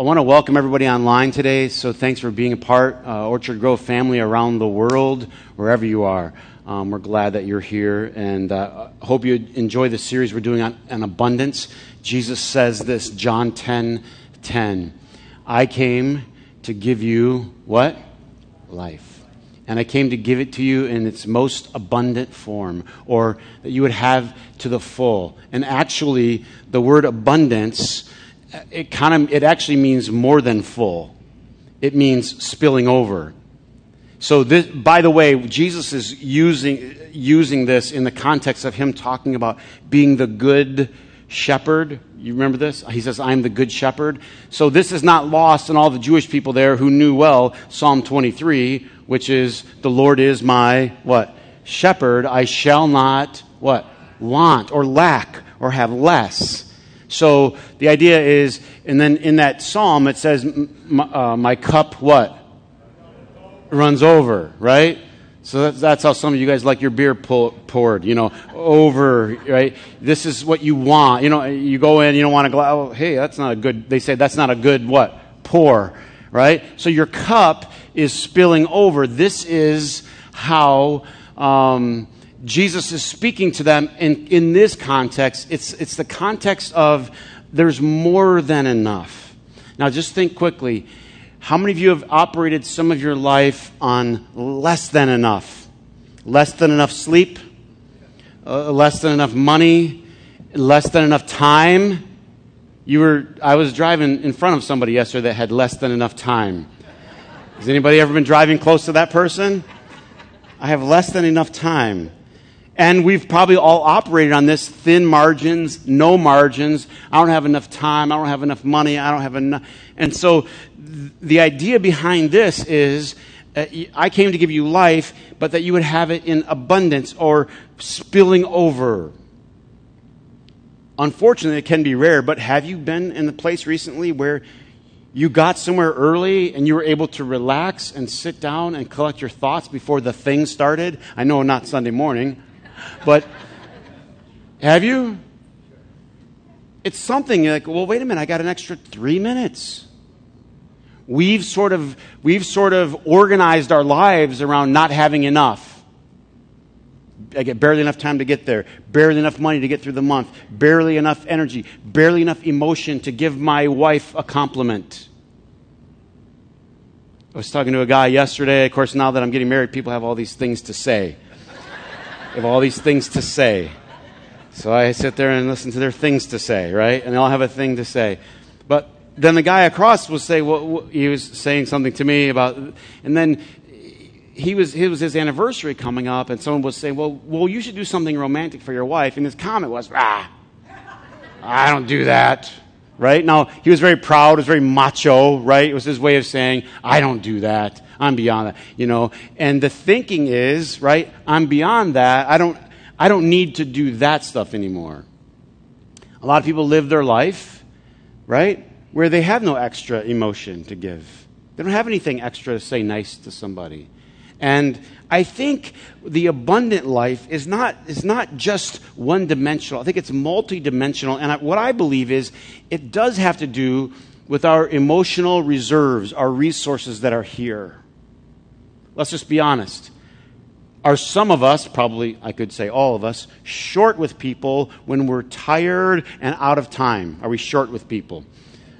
I want to welcome everybody online today. So thanks for being a part, uh, Orchard Grove family around the world, wherever you are. Um, we're glad that you're here, and uh, hope you enjoy the series we're doing on, on abundance. Jesus says this, John 10, 10. I came to give you what? Life. And I came to give it to you in its most abundant form, or that you would have to the full. And actually, the word abundance it kind of it actually means more than full. It means spilling over. So this, by the way, Jesus is using using this in the context of him talking about being the good shepherd. You remember this? He says, "I am the good shepherd." So this is not lost on all the Jewish people there who knew well Psalm 23, which is, "The Lord is my what shepherd; I shall not what want or lack or have less." So the idea is, and then in that psalm it says, uh, "My cup what runs over," right? So that's, that's, how some of you guys like your beer poured, you know, over, right? This is what you want. You know, you go in, you don't want to go, oh, hey, that's not a good, they say that's not a good what? Pour, right? So your cup is spilling over. This is how um, Jesus is speaking to them in, in this context. It's, it's the context of there's more than enough. Now, just think quickly. How many of you have operated some of your life on less than enough? Less than enough sleep? Uh, less than enough money? Less than enough time? You were, I was driving in front of somebody yesterday that had less than enough time. Has anybody ever been driving close to that person? I have less than enough time. And we've probably all operated on this thin margins, no margins. I don't have enough time. I don't have enough money. I don't have enough. And so th- the idea behind this is uh, I came to give you life, but that you would have it in abundance or spilling over. Unfortunately, it can be rare, but have you been in the place recently where you got somewhere early and you were able to relax and sit down and collect your thoughts before the thing started? I know not Sunday morning. But have you? It's something like, well, wait a minute, I got an extra three minutes. We've sort of, we've sort of organized our lives around not having enough. I get barely enough time to get there, barely enough money to get through the month, barely enough energy, barely enough emotion to give my wife a compliment. I was talking to a guy yesterday. Of course, now that I'm getting married, people have all these things to say have all these things to say. So I sit there and listen to their things to say, right? And they all have a thing to say. But then the guy across will say, well, he was saying something to me about, and then he was, it was his anniversary coming up, and someone was saying, well, well, you should do something romantic for your wife. And his comment was, ah, I don't do that. Right? Now, he was very proud, was very macho, right? It was his way of saying, I don't do that. I'm beyond that, you know. And the thinking is, right, I'm beyond that. I don't, I don't need to do that stuff anymore. A lot of people live their life, right, where they have no extra emotion to give. They don't have anything extra to say nice to somebody. And I think the abundant life is not, is not just one dimensional. I think it's multidimensional. And I, what I believe is it does have to do with our emotional reserves, our resources that are here. Let's just be honest. Are some of us, probably I could say all of us, short with people when we're tired and out of time? Are we short with people?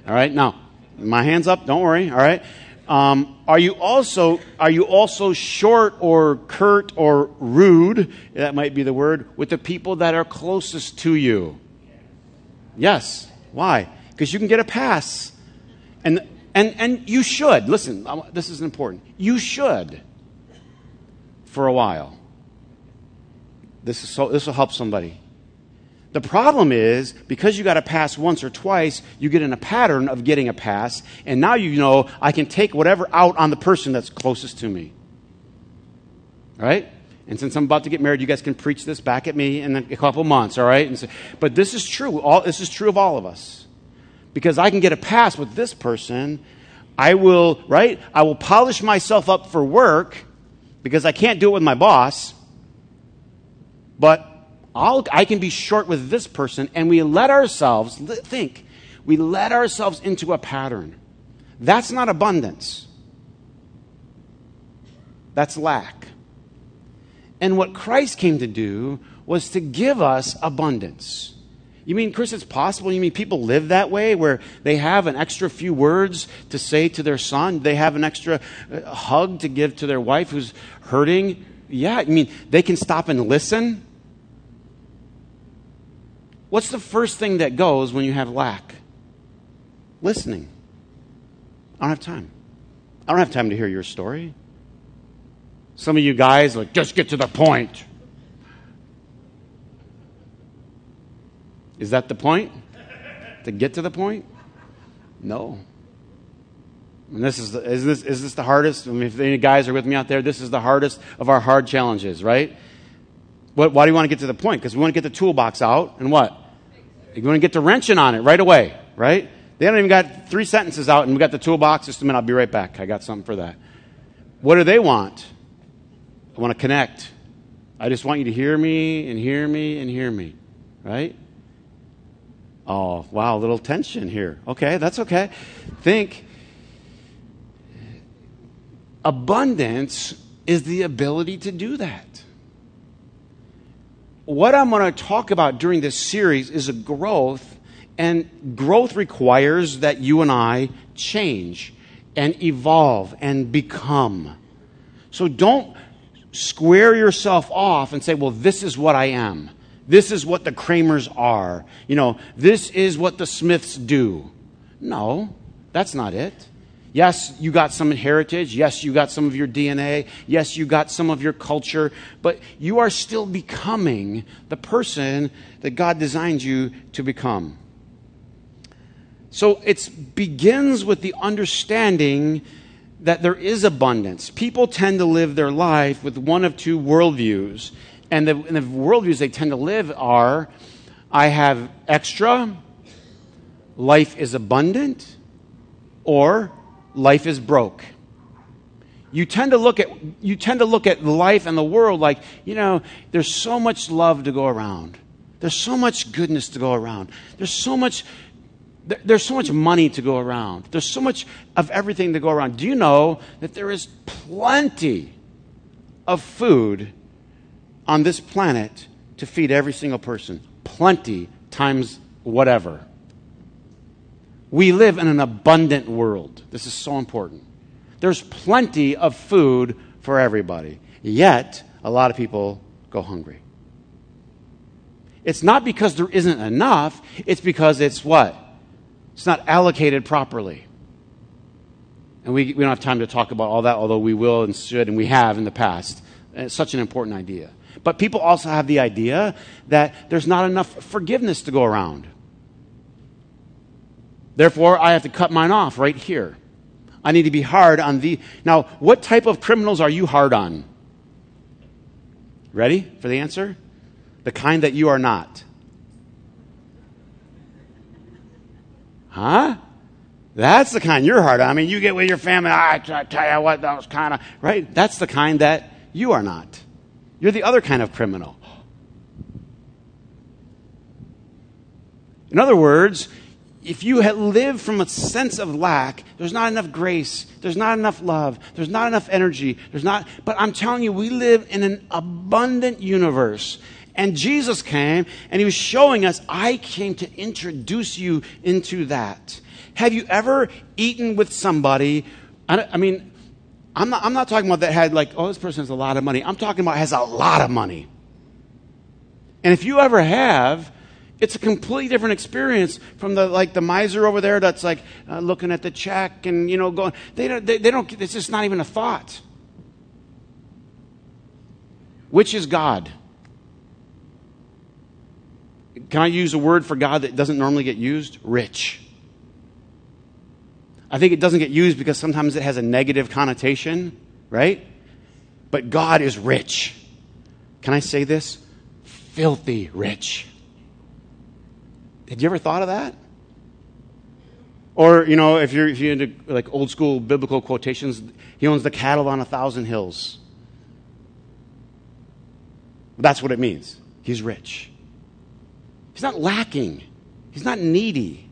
All right, now, my hand's up, don't worry, all right? Um, are you also are you also short or curt or rude? That might be the word with the people that are closest to you. Yes. Why? Because you can get a pass, and and and you should listen. This is important. You should for a while. This, is so, this will help somebody. The problem is, because you got a pass once or twice, you get in a pattern of getting a pass, and now you know I can take whatever out on the person that's closest to me. Right? And since I'm about to get married, you guys can preach this back at me in a couple months, all right? Say, but this is true. All, this is true of all of us. Because I can get a pass with this person. I will, right? I will polish myself up for work because I can't do it with my boss, but I'll, I can be short with this person, and we let ourselves, think, we let ourselves into a pattern. That's not abundance. That's lack. And what Christ came to do was to give us abundance. You mean, Chris, it's possible? You mean people live that way where they have an extra few words to say to their son? They have an extra uh, hug to give to their wife who's hurting? Yeah, I mean, they can stop and listen? What's the first thing that goes when you have lack? Listening. I don't have time. I don't have time to hear your story. Some of you guys, like, just get to the point. Is that the point? to get to the point? No. And this is, the, is, this, is this the hardest? I mean, if any guys are with me out there, this is the hardest of our hard challenges, right? What, why do you want to get to the point? Because we want to get the toolbox out and what? You want to get to wrenching on it right away, right? They haven't even got three sentences out and we got the toolbox. Just a minute, I'll be right back. I got something for that. What do they want? I want to connect. I just want you to hear me and hear me and hear me, right? Oh, wow, a little tension here. Okay, that's okay. Think abundance is the ability to do that. What I'm going to talk about during this series is a growth, and growth requires that you and I change and evolve and become. So don't square yourself off and say, well, this is what I am. This is what the Kramers are. You know, this is what the Smiths do. No, that's not it. Yes, you got some heritage. Yes, you got some of your DNA. Yes, you got some of your culture. But you are still becoming the person that God designed you to become. So it begins with the understanding that there is abundance. People tend to live their life with one of two worldviews. And the, and the worldviews they tend to live are I have extra, life is abundant, or life is broke. You tend to look at you tend to look at life and the world like, you know, there's so much love to go around. There's so much goodness to go around. There's so much there's so much money to go around. There's so much of everything to go around. Do you know that there is plenty of food on this planet to feed every single person. Plenty times whatever. We live in an abundant world. This is so important. There's plenty of food for everybody. Yet, a lot of people go hungry. It's not because there isn't enough, it's because it's what? It's not allocated properly. And we, we don't have time to talk about all that, although we will and should, and we have in the past. It's such an important idea. But people also have the idea that there's not enough forgiveness to go around. Therefore, I have to cut mine off right here. I need to be hard on the. Now, what type of criminals are you hard on? Ready for the answer? The kind that you are not. Huh? That's the kind you're hard on. I mean, you get with your family, ah, I tell you what, that was kind of, right? That's the kind that you are not. You're the other kind of criminal. In other words, if you had live from a sense of lack, there's not enough grace, there's not enough love, there's not enough energy, there's not, but I'm telling you, we live in an abundant universe. And Jesus came and he was showing us, I came to introduce you into that. Have you ever eaten with somebody? I, I mean, I'm not, I'm not talking about that had like, oh, this person has a lot of money. I'm talking about has a lot of money. And if you ever have, it's a completely different experience from the like the miser over there that's like uh, looking at the check and you know going. They don't. They, they don't. It's just not even a thought. Which is God? Can I use a word for God that doesn't normally get used? Rich. I think it doesn't get used because sometimes it has a negative connotation, right? But God is rich. Can I say this? Filthy rich. Had you ever thought of that? Or, you know, if you're, if you're into like old school biblical quotations, he owns the cattle on a thousand hills. That's what it means. He's rich. He's not lacking. He's not needy.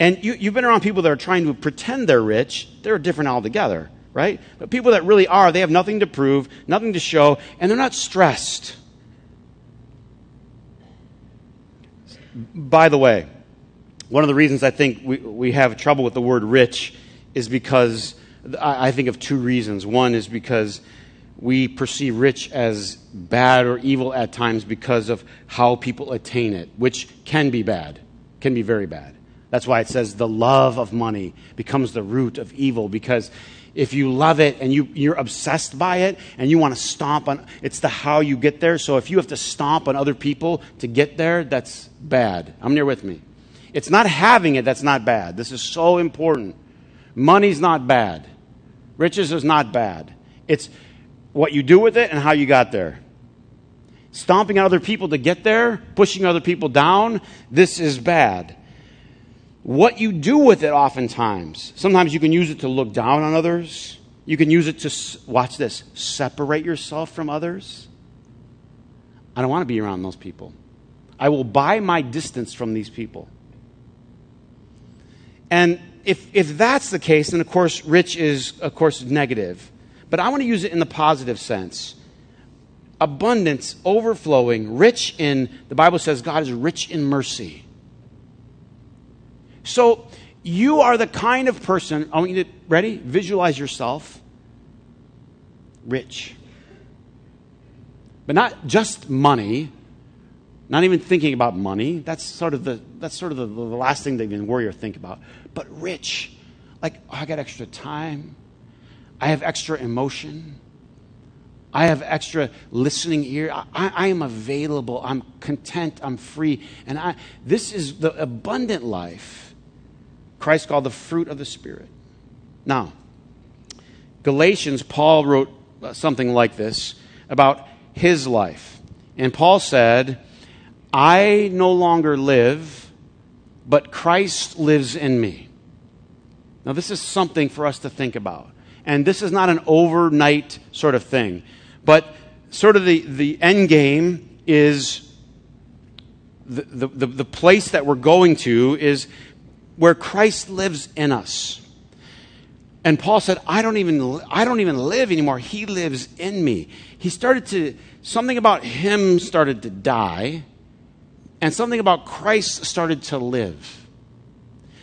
And you, you've been around people that are trying to pretend they're rich, they're different altogether, right? But people that really are, they have nothing to prove, nothing to show, and they're not stressed. By the way, one of the reasons I think we, we have trouble with the word rich is because I, I think of two reasons. One is because we perceive rich as bad or evil at times because of how people attain it, which can be bad, can be very bad. That's why it says the love of money becomes the root of evil because if you love it and you, you're obsessed by it and you want to stomp on it's the how you get there. So if you have to stomp on other people to get there, that's bad. I'm near with me. It's not having it that's not bad. This is so important. Money's not bad. Riches is not bad. It's what you do with it and how you got there. Stomping on other people to get there, pushing other people down, this is bad. What you do with it, oftentimes, sometimes you can use it to look down on others. You can use it to, watch this, separate yourself from others. I don't want to be around those people. I will buy my distance from these people. And if, if that's the case, then of course, rich is, of course, negative. But I want to use it in the positive sense. Abundance, overflowing, rich in, the Bible says God is rich in mercy. So you are the kind of person, I want you to, ready? Visualize yourself rich. But not just money, not even thinking about money. That's sort of the, that's sort of the, the last thing they even worry or think about. But rich. Like, oh, I got extra time. I have extra emotion. I have extra listening ear. I, I, am available. I'm content. I'm free. And I, this is the abundant life Christ called the fruit of the Spirit. Now, Galatians, Paul wrote uh, something like this about his life. And Paul said, I no longer live, but Christ lives in me. Now, this is something for us to think about. And this is not an overnight sort of thing, but sort of the, the end game is the, the, the, the place that we're going to is where Christ lives in us. And Paul said, I don't even, I don't even live anymore. He lives in me. He started to, something about him started to die and something about Christ started to live.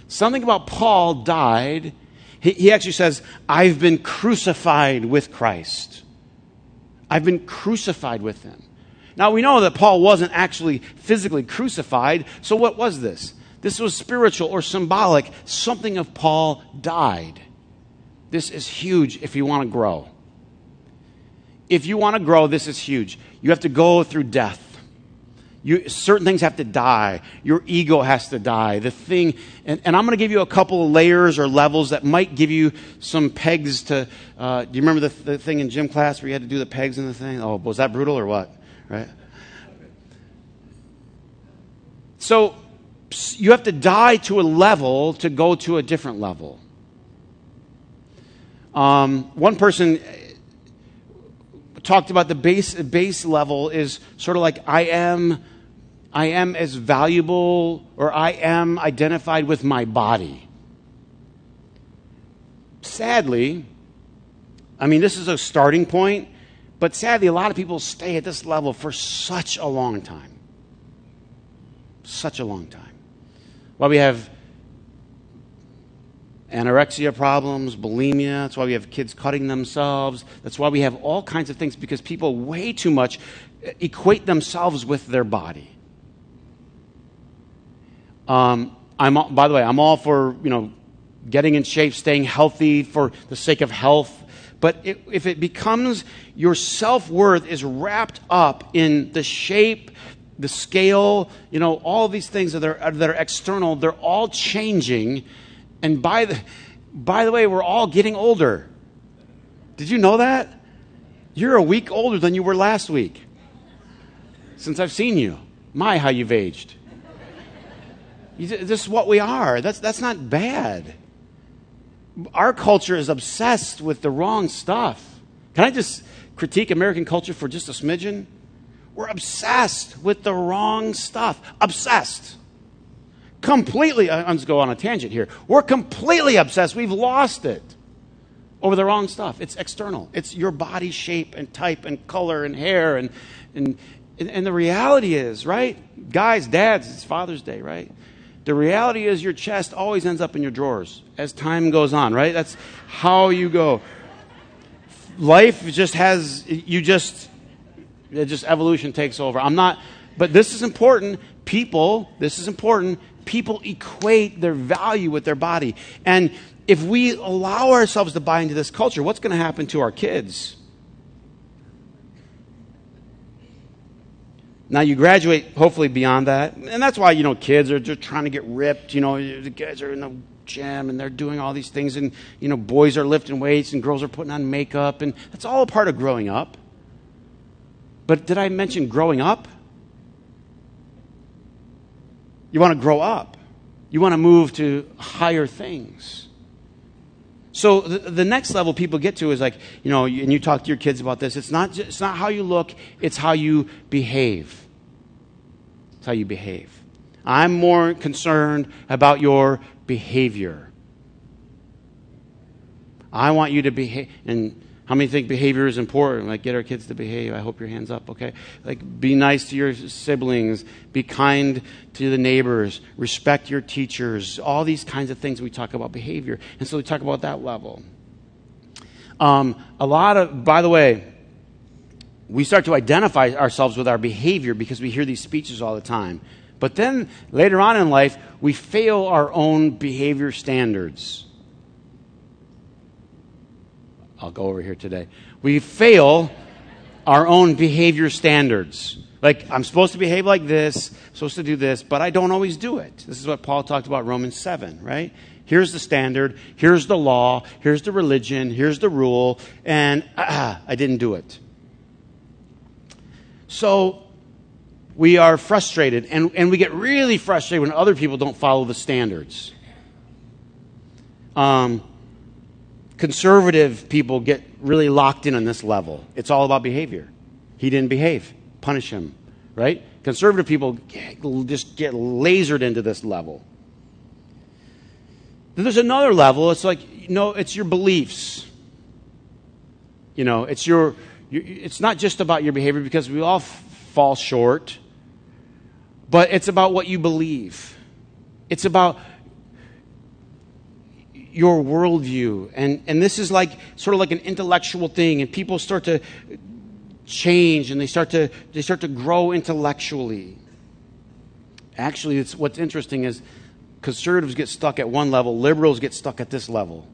Something about Paul died. He, he actually says, I've been crucified with Christ. I've been crucified with him. Now we know that Paul wasn't actually physically crucified, so what was this? This was spiritual or symbolic. Something of Paul died. This is huge if you want to grow. If you want to grow, this is huge. You have to go through death. You, certain things have to die. Your ego has to die. The thing, and, and I'm going to give you a couple of layers or levels that might give you some pegs to. Uh, do you remember the, the thing in gym class where you had to do the pegs and the thing? Oh, was that brutal or what? Right? So you have to die to a level to go to a different level. Um, one person talked about the base, base level is sort of like I am I am as valuable or I am identified with my body. Sadly, I mean, this is a starting point, but sadly, a lot of people stay at this level for such a long time. Such a long time. Well, we have anorexia problems, bulimia. That's why we have kids cutting themselves. That's why we have all kinds of things because people way too much equate themselves with their body. Um, I'm, by the way, I'm all for, you know, getting in shape, staying healthy for the sake of health. But it, if it becomes your self worth is wrapped up in the shape, the scale, you know, all these things that are, that are external, they're all changing. And by the, by the way, we're all getting older. Did you know that? You're a week older than you were last week since I've seen you. My, how you've aged. This is what we are. That's, that's not bad. Our culture is obsessed with the wrong stuff. Can I just critique American culture for just a smidgen? We're obsessed with the wrong stuff. Obsessed. completely, uh, I'm just go on a tangent here. We're completely obsessed. We've lost it over the wrong stuff. It's external. It's your body shape and type and color and hair and, and, and the reality is, right? Guys, dads, it's Father's Day, right? The reality is your chest always ends up in your drawers as time goes on, right? That's how you go. Life just has, you just, it just evolution takes over. I'm not, but this is important. People, this is important. People equate their value with their body. And if we allow ourselves to buy into this culture, what's going to happen to our kids? Now you graduate hopefully beyond that. And that's why, you know, kids are just trying to get ripped. You know, the guys are in the gym and they're doing all these things and, you know, boys are lifting weights and girls are putting on makeup and that's all a part of growing up. But did I mention growing up? You want to grow up. You want to move to higher things. So the, the, next level people get to is like, you know, and you talk to your kids about this. It's not, just, it's not how you look, it's how you behave. It's how you behave. I'm more concerned about your behavior. I want you to behave. And how many think behavior is important? Like, get our kids to behave. I hope your hands up, okay? Like, be nice to your siblings. Be kind to the neighbors. Respect your teachers. All these kinds of things we talk about behavior. And so we talk about that level. Um, a lot of, by the way, we start to identify ourselves with our behavior because we hear these speeches all the time. But then later on in life, we fail our own behavior standards. I'll go over here today. We fail our own behavior standards. Like, I'm supposed to behave like this, supposed to do this, but I don't always do it. This is what Paul talked about Romans 7, right? Here's the standard, here's the law, here's the religion, here's the rule, and ah, I didn't do it. So, we are frustrated, and, and we get really frustrated when other people don't follow the standards. Um, Conservative people get really locked in on this level. It's all about behavior. He didn't behave, punish him, right? Conservative people just get lasered into this level. Then there's another level. It's like, you know, it's your beliefs. You know, it's your, it's not just about your behavior because we all f- fall short, but it's about what you believe. It's about your worldview. And, and this is like sort of like an intellectual thing, and people start to change and they start to, they start to grow intellectually. Actually, it's, what's interesting is conservatives get stuck at one level, liberals get stuck at this level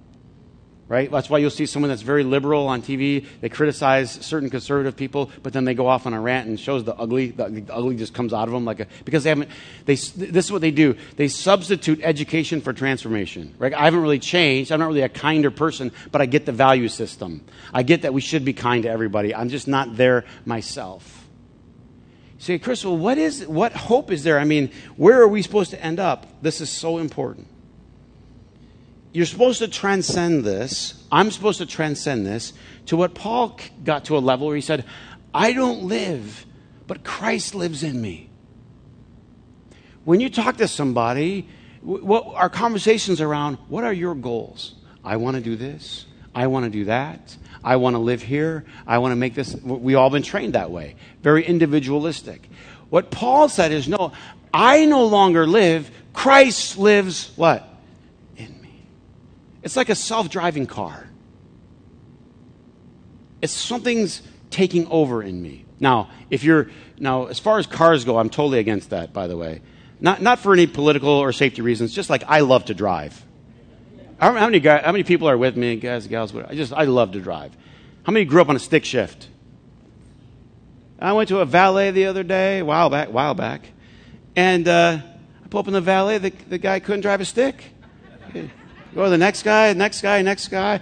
right? That's why you'll see someone that's very liberal on TV. They criticize certain conservative people, but then they go off on a rant and shows the ugly. The, the ugly just comes out of them like a because they haven't. They this is what they do. They substitute education for transformation. Right? I haven't really changed. I'm not really a kinder person, but I get the value system. I get that we should be kind to everybody. I'm just not there myself. Say, Chris, well, what is what hope is there? I mean, where are we supposed to end up? This is so important you're supposed to transcend this. I'm supposed to transcend this to what Paul got to a level where he said, I don't live, but Christ lives in me. When you talk to somebody, what our conversations around what are your goals? I want to do this. I want to do that. I want to live here. I want to make this. We all been trained that way. Very individualistic. What Paul said is no, I no longer live. Christ lives what? It's like a self driving car. It's something's taking over in me. Now, if you're, now, as far as cars go, I'm totally against that, by the way. Not, not for any political or safety reasons, just like I love to drive. How many, guys, how many people are with me, guys, gals? I just, I love to drive. How many grew up on a stick shift? I went to a valet the other day, a while back, while back, and uh, I pull up in the valet. The, the guy couldn't drive a stick. Go to the next guy, next guy, next guy.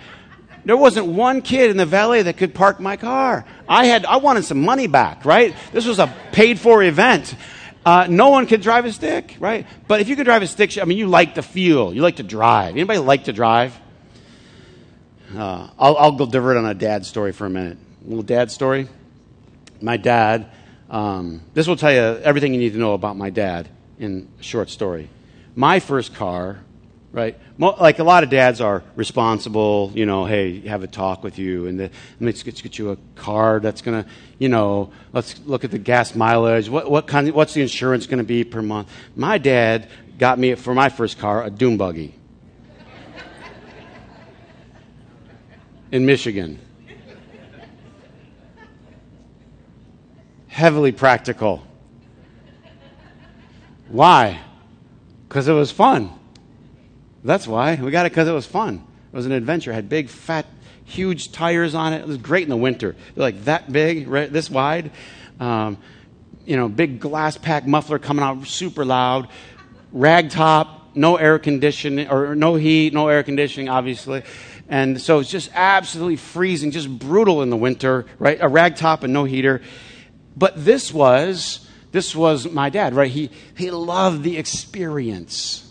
There wasn't one kid in the valet that could park my car. I had, I wanted some money back, right? This was a paid for event. Uh, no one could drive a stick, right? But if you could drive a stick, I mean, you like the feel. You like to drive. Anybody like to drive? Uh, I'll, I'll go divert on a dad story for a minute. A little dad story. My dad, um, this will tell you everything you need to know about my dad in a short story. my first car, right? Like a lot of dads are responsible, you know, hey, have a talk with you, and the, let's get, get you a car that's going to, you know, let's look at the gas mileage. What, what kind, what's the insurance going to be per month? My dad got me, for my first car, a dune buggy in Michigan. Heavily practical. Why? Because it was fun. That's why. We got it because it was fun. It was an adventure. It had big, fat, huge tires on it. It was great in the winter. They're like that big, right, this wide. Um, you know, big glass pack muffler coming out super loud. Rag top, no air conditioning, or no heat, no air conditioning, obviously. And so it's just absolutely freezing, just brutal in the winter, right? A rag top and no heater. But this was, this was my dad, right? He, he loved the experience.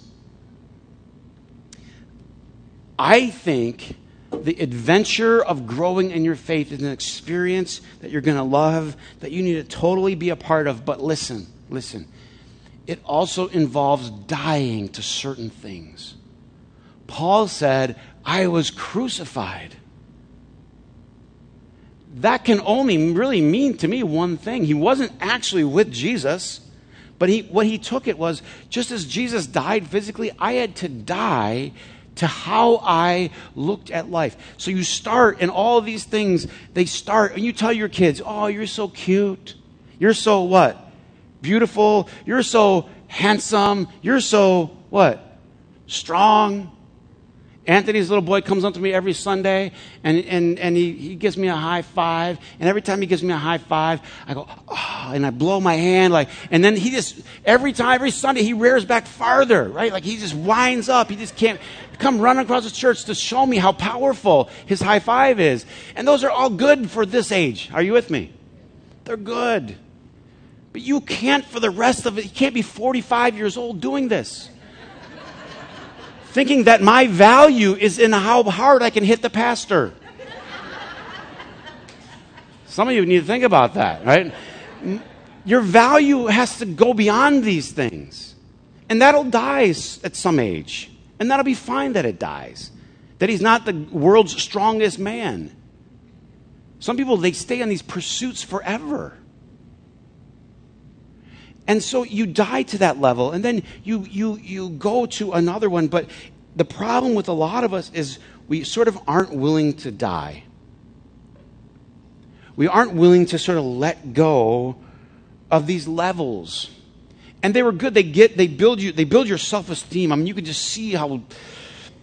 I think the adventure of growing in your faith is an experience that you're going to love, that you need to totally be a part of. But listen, listen. It also involves dying to certain things. Paul said, I was crucified. That can only really mean to me one thing. He wasn't actually with Jesus, but he, what he took it was just as Jesus died physically, I had to die to how I looked at life. So you start, and all these things, they start, and you tell your kids, oh, you're so cute. You're so what? Beautiful. You're so handsome. You're so what? Strong. Anthony's little boy comes up to me every Sunday and, and, and he, he gives me a high five. And every time he gives me a high five, I go, oh, and I blow my hand. like, And then he just, every time, every Sunday, he rears back farther, right? Like he just winds up. He just can't come running across the church to show me how powerful his high five is. And those are all good for this age. Are you with me? They're good. But you can't for the rest of it, you can't be 45 years old doing this thinking that my value is in how hard I can hit the pastor. Some of you need to think about that, right? Your value has to go beyond these things. And that'll die at some age. And that'll be fine that it dies. That he's not the world's strongest man. Some people, they stay on these pursuits forever. And so you die to that level, and then you, you, you go to another one. But the problem with a lot of us is we sort of aren't willing to die. We aren't willing to sort of let go of these levels. And they were good. They get, they build you, they build your self-esteem. I mean, you can just see how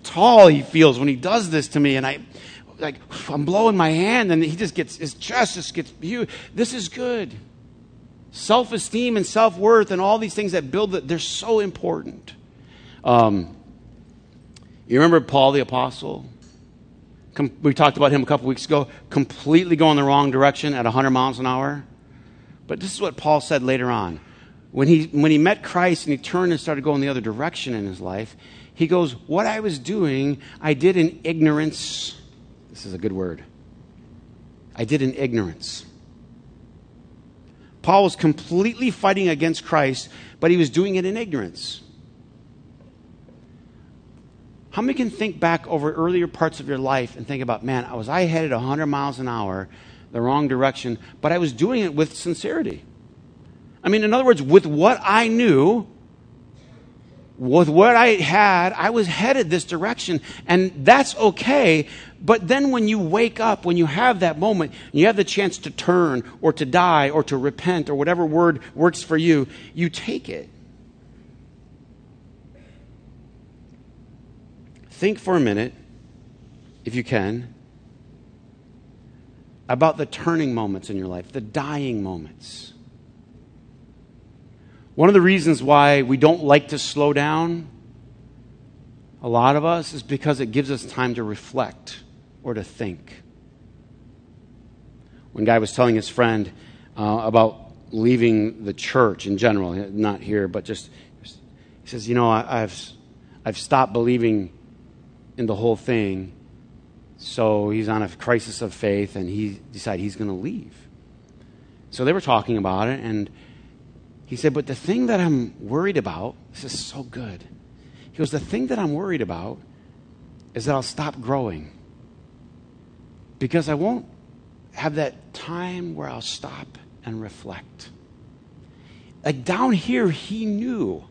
tall he feels when he does this to me. And I, like, I'm blowing my hand and he just gets, his chest just gets huge. This is good self esteem and self worth and all these things that build it, they're so important. Um, you remember Paul the Apostle? Com- we talked about him a couple weeks ago, completely going the wrong direction at 100 miles an hour. But this is what Paul said later on. When he, when he met Christ and he turned and started going the other direction in his life, he goes, What I was doing, I did in ignorance. This is a good word. I did in ignorance. Paul was completely fighting against Christ, but he was doing it in ignorance. How many can think back over earlier parts of your life and think about, man, was I headed 100 miles an hour the wrong direction, but I was doing it with sincerity? I mean, in other words, with what I knew, with what I had, I was headed this direction, and that's okay. But then when you wake up, when you have that moment, you have the chance to turn or to die or to repent or whatever word works for you, you take it. Think for a minute, if you can, about the turning moments in your life, the dying moments. One of the reasons why we don't like to slow down, a lot of us, is because it gives us time to reflect or to think. One guy was telling his friend uh, about leaving the church in general, not here, but just, he says, You know, I, I've, I've stopped believing in the whole thing. So he's on a crisis of faith and he decided he's going to leave. So they were talking about it, and he said, But the thing that I'm worried about, this is so good. He goes, The thing that I'm worried about is that I'll stop growing because I won't have that time where I'll stop and reflect. Like down here, he knew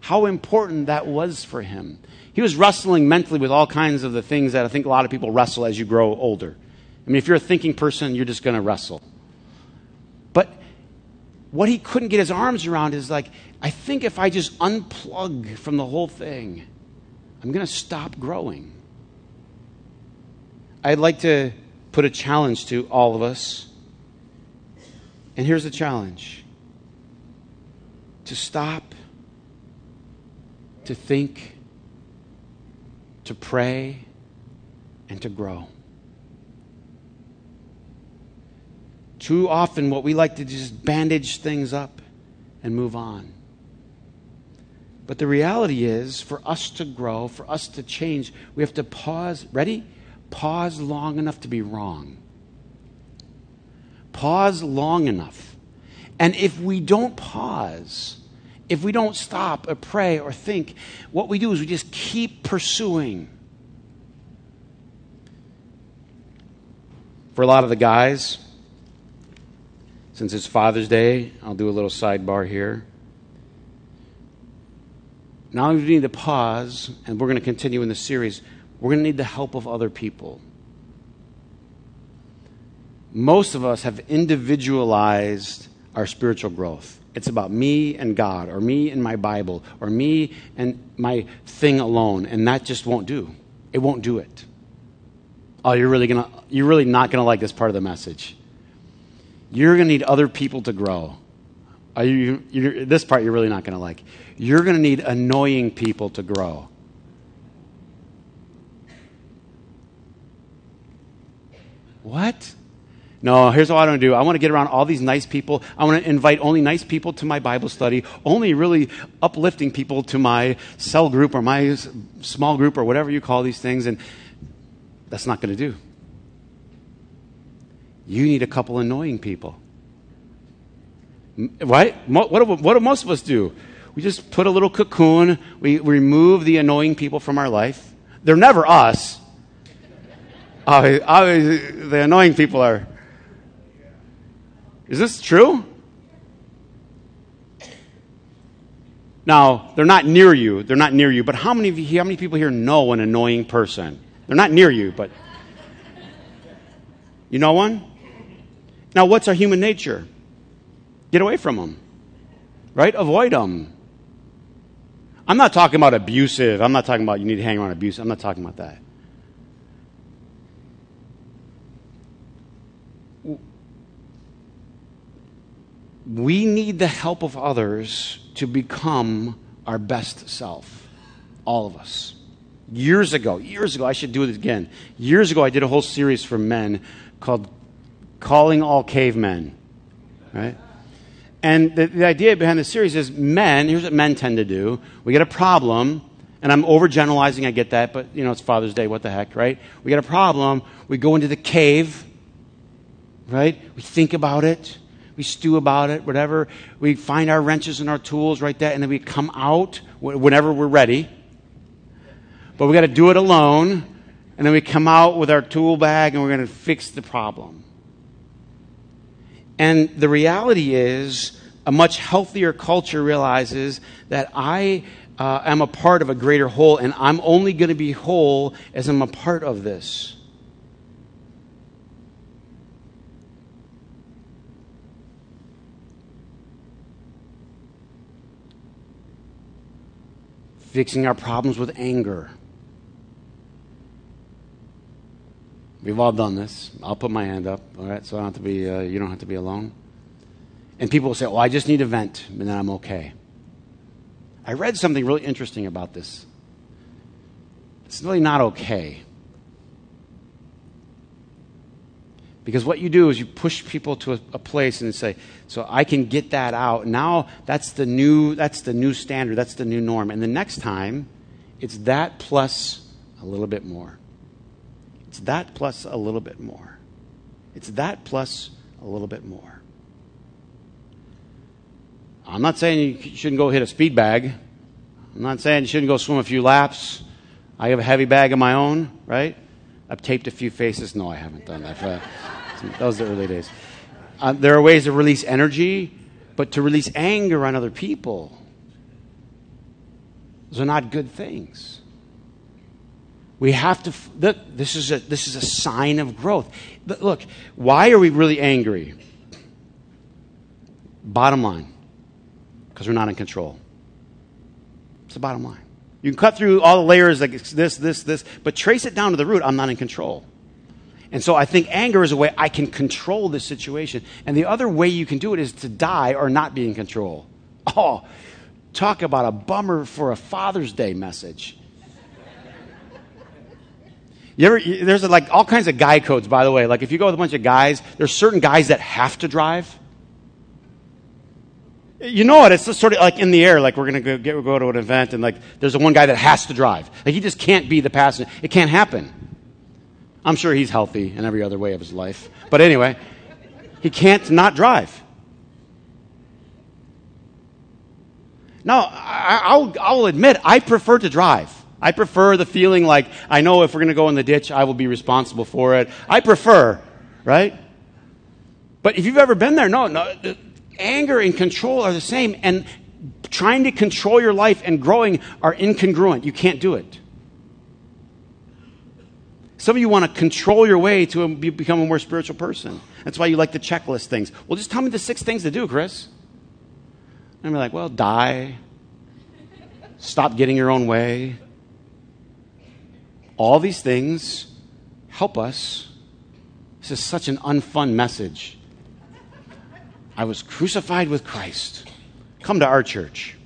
how important that was for him. He was wrestling mentally with all kinds of the things that I think a lot of people wrestle as you grow older. I mean, if you're a thinking person, you're just going to wrestle. What he couldn't get his arms around is like, I think if I just unplug from the whole thing, I'm going to stop growing. I'd like to put a challenge to all of us. And here's the challenge to stop, to think, to pray, and to grow. Too often, what we like to is bandage things up and move on. But the reality is, for us to grow, for us to change, we have to pause. Ready? Pause long enough to be wrong. Pause long enough. And if we don't pause, if we don't stop or pray or think, what we do is we just keep pursuing. For a lot of the guys, since it's Father's Day, I'll do a little sidebar here. Now we need to pause, and we're going to continue in the series. We're going to need the help of other people. Most of us have individualized our spiritual growth. It's about me and God, or me and my Bible, or me and my thing alone, and that just won't do. It won't do it. Oh, you're really gonna you're really not gonna like this part of the message. You're going to need other people to grow. You, this part you're really not going to like. You're going to need annoying people to grow. What? No, here's what I want to do. I want to get around all these nice people. I want to invite only nice people to my Bible study, only really uplifting people to my cell group or my small group or whatever you call these things. And that's not going to do. You need a couple annoying people. Right? What do, what do most of us do? We just put a little cocoon, we remove the annoying people from our life. They're never us. Obviously, the annoying people are. Is this true? Now, they're not near you. They're not near you. But how many, of you, how many people here know an annoying person? They're not near you, but. You know one? Now, what's our human nature? Get away from them, right? Avoid them. I'm not talking about abusive. I'm not talking about you need to hang around abuse. I'm not talking about that. We need the help of others to become our best self. All of us. Years ago, years ago, I should do it again. Years ago, I did a whole series for men called calling all cavemen, right? And the, the idea behind the series is men, here's what men tend to do. We get a problem, and I'm overgeneralizing, I get that, but you know, it's Father's Day, what the heck, right? We get a problem, we go into the cave, right? We think about it, we stew about it, whatever. We find our wrenches and our tools, right there, and then we come out whenever we're ready. But we got to do it alone, and then we come out with our tool bag and we're going to fix the problem. And the reality is, a much healthier culture realizes that I uh, am a part of a greater whole, and I'm only going to be whole as I'm a part of this. Fixing our problems with anger We've all done this. I'll put my hand up, all right? So I don't have to be, uh, you don't have to be alone. And people will say, oh, I just need a vent, and then I'm okay. I read something really interesting about this. It's really not okay. Because what you do is you push people to a, a, place and say, so I can get that out. Now that's the new that's the new standard, that's the new norm. And the next time, it's that plus a little bit more. It's that plus a little bit more. It's that plus a little bit more. I'm not saying you shouldn't go hit a speed bag. I'm not saying you shouldn't go swim a few laps. I have a heavy bag of my own, right? I've taped a few faces. No, I haven't done that. that was the early days. Uh, there are ways to release energy, but to release anger on other people, those are not good things. We have to, look, this is a, this is a sign of growth. Look, why are we really angry? Bottom line, because we're not in control. It's the bottom line. You can cut through all the layers like this, this, this, but trace it down to the root. I'm not in control. And so I think anger is a way I can control this situation. And the other way you can do it is to die or not be in control. Oh, talk about a bummer for a Father's Day message. You ever, there's like all kinds of guy codes, by the way. Like if you go with a bunch of guys, there's certain guys that have to drive. You know it. It's just sort of like in the air. Like we're to go, go to an event and like there's a one guy that has to drive. Like he just can't be the passenger. It can't happen. I'm sure he's healthy in every other way of his life. But anyway, he can't not drive. Now, I'll, I'll admit, I prefer to drive. I prefer the feeling like I know if we're going to go in the ditch, I will be responsible for it. I prefer, right? But if you've ever been there, no, no, anger and control are the same, and trying to control your life and growing are incongruent. You can't do it. Some of you want to control your way to become a more spiritual person. That's why you like the checklist things. Well, just tell me the six things to do, Chris. And I'm like, well, die. Stop getting your own way. All these things help us. This is such an unfun message. I was crucified with Christ. Come to our church.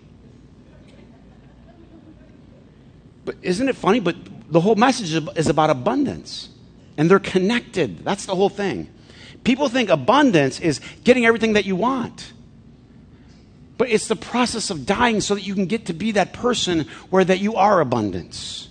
But isn't it funny? But the whole message is about abundance. And they're connected. That's the whole thing. People think abundance is getting everything that you want. But it's the process of dying so that you can get to be that person where that you are abundance.